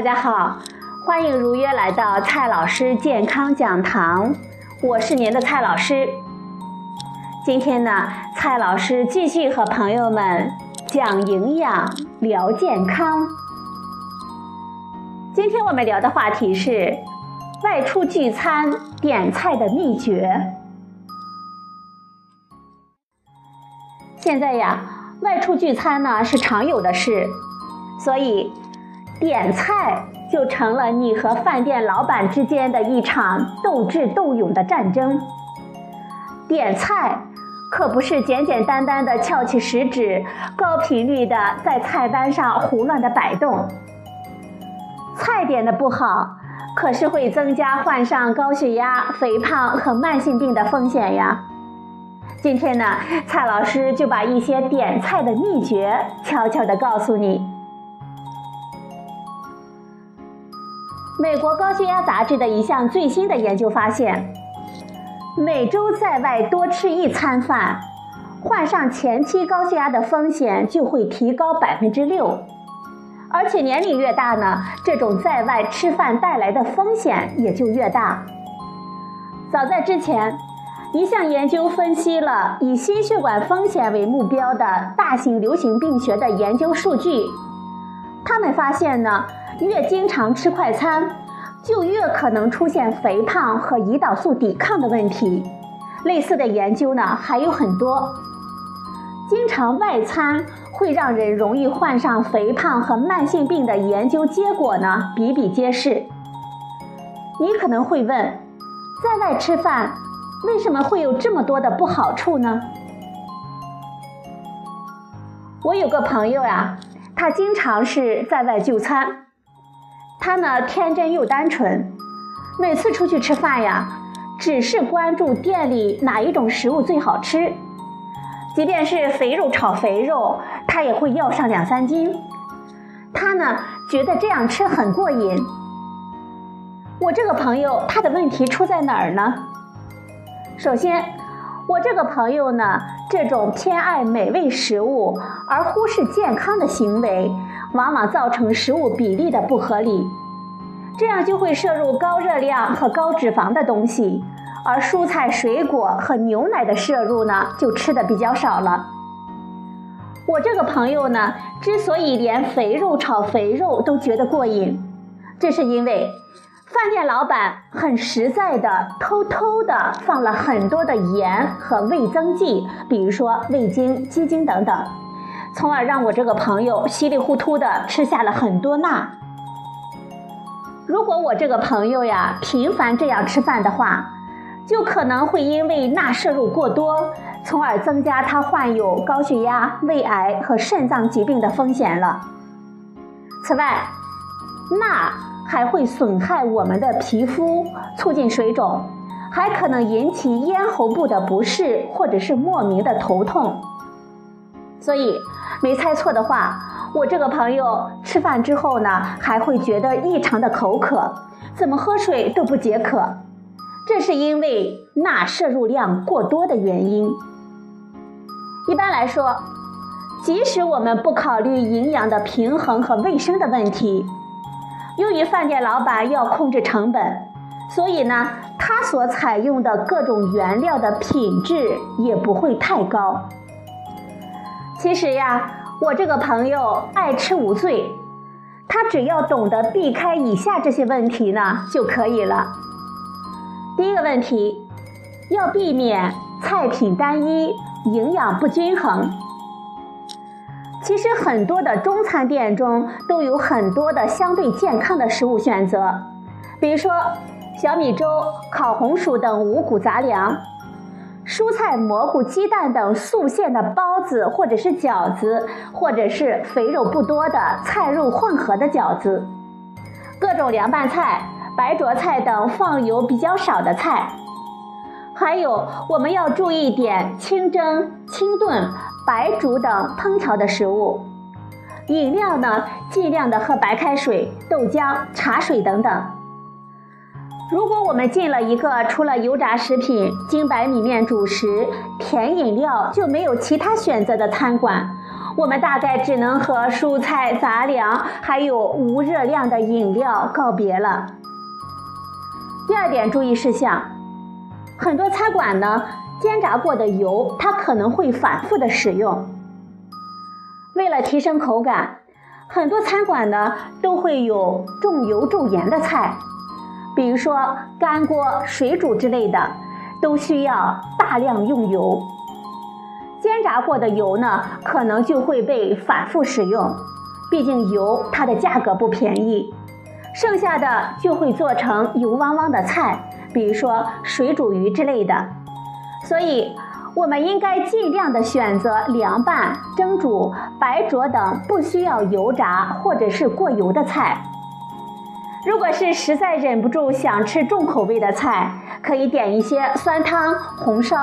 大家好，欢迎如约来到蔡老师健康讲堂，我是您的蔡老师。今天呢，蔡老师继续和朋友们讲营养、聊健康。今天我们聊的话题是外出聚餐点菜的秘诀。现在呀，外出聚餐呢是常有的事，所以。点菜就成了你和饭店老板之间的一场斗智斗勇的战争。点菜可不是简简单单的翘起食指，高频率的在菜单上胡乱的摆动。菜点的不好，可是会增加患上高血压、肥胖和慢性病的风险呀。今天呢，蔡老师就把一些点菜的秘诀悄悄的告诉你。美国高血压杂志的一项最新的研究发现，每周在外多吃一餐饭，患上前期高血压的风险就会提高百分之六，而且年龄越大呢，这种在外吃饭带来的风险也就越大。早在之前，一项研究分析了以心血管风险为目标的大型流行病学的研究数据，他们发现呢。越经常吃快餐，就越可能出现肥胖和胰岛素抵抗的问题。类似的研究呢还有很多。经常外餐会让人容易患上肥胖和慢性病的研究结果呢比比皆是。你可能会问，在外吃饭为什么会有这么多的不好处呢？我有个朋友呀，他经常是在外就餐。他呢天真又单纯，每次出去吃饭呀，只是关注店里哪一种食物最好吃，即便是肥肉炒肥肉，他也会要上两三斤。他呢觉得这样吃很过瘾。我这个朋友他的问题出在哪儿呢？首先，我这个朋友呢这种偏爱美味食物而忽视健康的行为。往往造成食物比例的不合理，这样就会摄入高热量和高脂肪的东西，而蔬菜、水果和牛奶的摄入呢，就吃的比较少了。我这个朋友呢，之所以连肥肉炒肥肉都觉得过瘾，这是因为饭店老板很实在的偷偷的放了很多的盐和味增剂，比如说味精、鸡精等等。从而让我这个朋友稀里糊涂的吃下了很多钠。如果我这个朋友呀频繁这样吃饭的话，就可能会因为钠摄入过多，从而增加他患有高血压、胃癌和肾脏疾病的风险了。此外，钠还会损害我们的皮肤，促进水肿，还可能引起咽喉部的不适或者是莫名的头痛。所以，没猜错的话，我这个朋友吃饭之后呢，还会觉得异常的口渴，怎么喝水都不解渴，这是因为钠摄入量过多的原因。一般来说，即使我们不考虑营养的平衡和卫生的问题，由于饭店老板要控制成本，所以呢，他所采用的各种原料的品质也不会太高。其实呀，我这个朋友爱吃无罪，他只要懂得避开以下这些问题呢就可以了。第一个问题，要避免菜品单一、营养不均衡。其实很多的中餐店中都有很多的相对健康的食物选择，比如说小米粥、烤红薯等五谷杂粮。蔬菜、蘑菇、鸡蛋等素馅的包子，或者是饺子，或者是肥肉不多的菜肉混合的饺子，各种凉拌菜、白灼菜等放油比较少的菜，还有我们要注意点清蒸、清炖、白煮等烹调的食物。饮料呢，尽量的喝白开水、豆浆、茶水等等。如果我们进了一个除了油炸食品、精白米面主食、甜饮料就没有其他选择的餐馆，我们大概只能和蔬菜、杂粮还有无热量的饮料告别了。第二点注意事项，很多餐馆呢，煎炸过的油它可能会反复的使用。为了提升口感，很多餐馆呢都会有重油重盐的菜，比如说干锅、水煮之类的，都需要大量用油。煎炸过的油呢，可能就会被反复使用，毕竟油它的价格不便宜。剩下的就会做成油汪汪的菜，比如说水煮鱼之类的。所以，我们应该尽量的选择凉拌、蒸煮、白灼等不需要油炸或者是过油的菜。如果是实在忍不住想吃重口味的菜，可以点一些酸汤、红烧、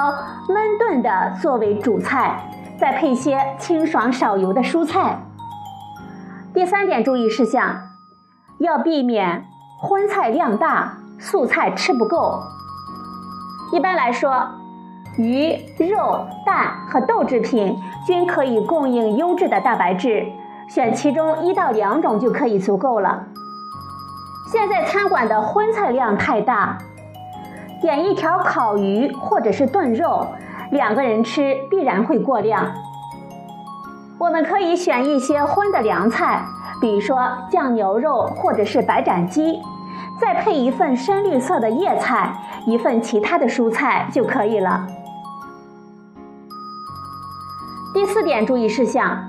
焖炖的作为主菜，再配些清爽少油的蔬菜。第三点注意事项，要避免荤菜量大，素菜吃不够。一般来说，鱼、肉、蛋和豆制品均可以供应优质的蛋白质，选其中一到两种就可以足够了。现在餐馆的荤菜量太大，点一条烤鱼或者是炖肉，两个人吃必然会过量。我们可以选一些荤的凉菜，比如说酱牛肉或者是白斩鸡，再配一份深绿色的叶菜，一份其他的蔬菜就可以了。第四点注意事项，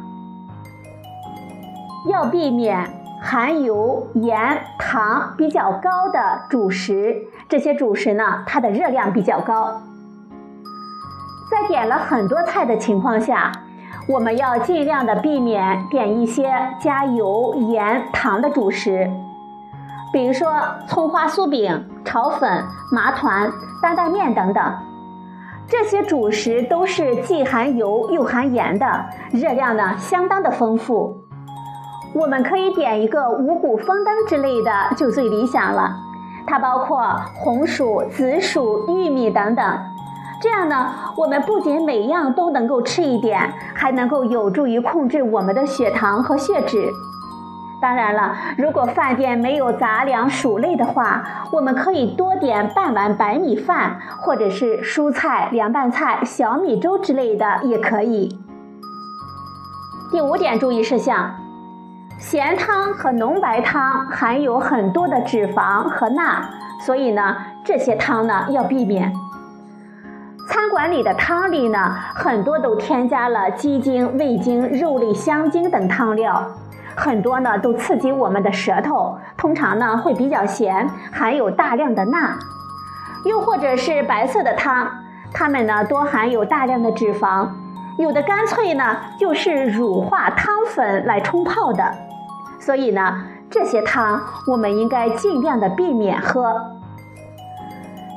要避免。含油、盐、糖比较高的主食，这些主食呢，它的热量比较高。在点了很多菜的情况下，我们要尽量的避免点一些加油、盐、糖的主食，比如说葱花酥饼、炒粉、麻团、担担面等等。这些主食都是既含油又含盐的，热量呢相当的丰富。我们可以点一个五谷丰登之类的，就最理想了。它包括红薯、紫薯、玉米等等。这样呢，我们不仅每样都能够吃一点，还能够有助于控制我们的血糖和血脂。当然了，如果饭店没有杂粮薯类的话，我们可以多点半碗白米饭，或者是蔬菜、凉拌菜、小米粥之类的也可以。第五点注意事项。咸汤和浓白汤含有很多的脂肪和钠，所以呢，这些汤呢要避免。餐馆里的汤里呢，很多都添加了鸡精、味精、肉类香精等汤料，很多呢都刺激我们的舌头，通常呢会比较咸，含有大量的钠。又或者是白色的汤，它们呢多含有大量的脂肪，有的干脆呢就是乳化汤粉来冲泡的。所以呢，这些汤我们应该尽量的避免喝。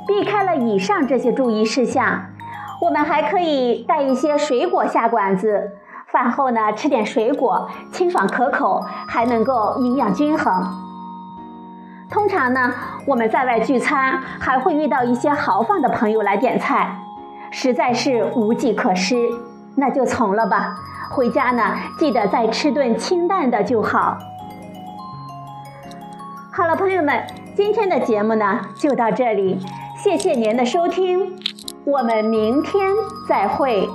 避开了以上这些注意事项，我们还可以带一些水果下馆子。饭后呢，吃点水果，清爽可口，还能够营养均衡。通常呢，我们在外聚餐还会遇到一些豪放的朋友来点菜，实在是无计可施，那就从了吧。回家呢，记得再吃顿清淡的就好。好了，朋友们，今天的节目呢就到这里，谢谢您的收听，我们明天再会。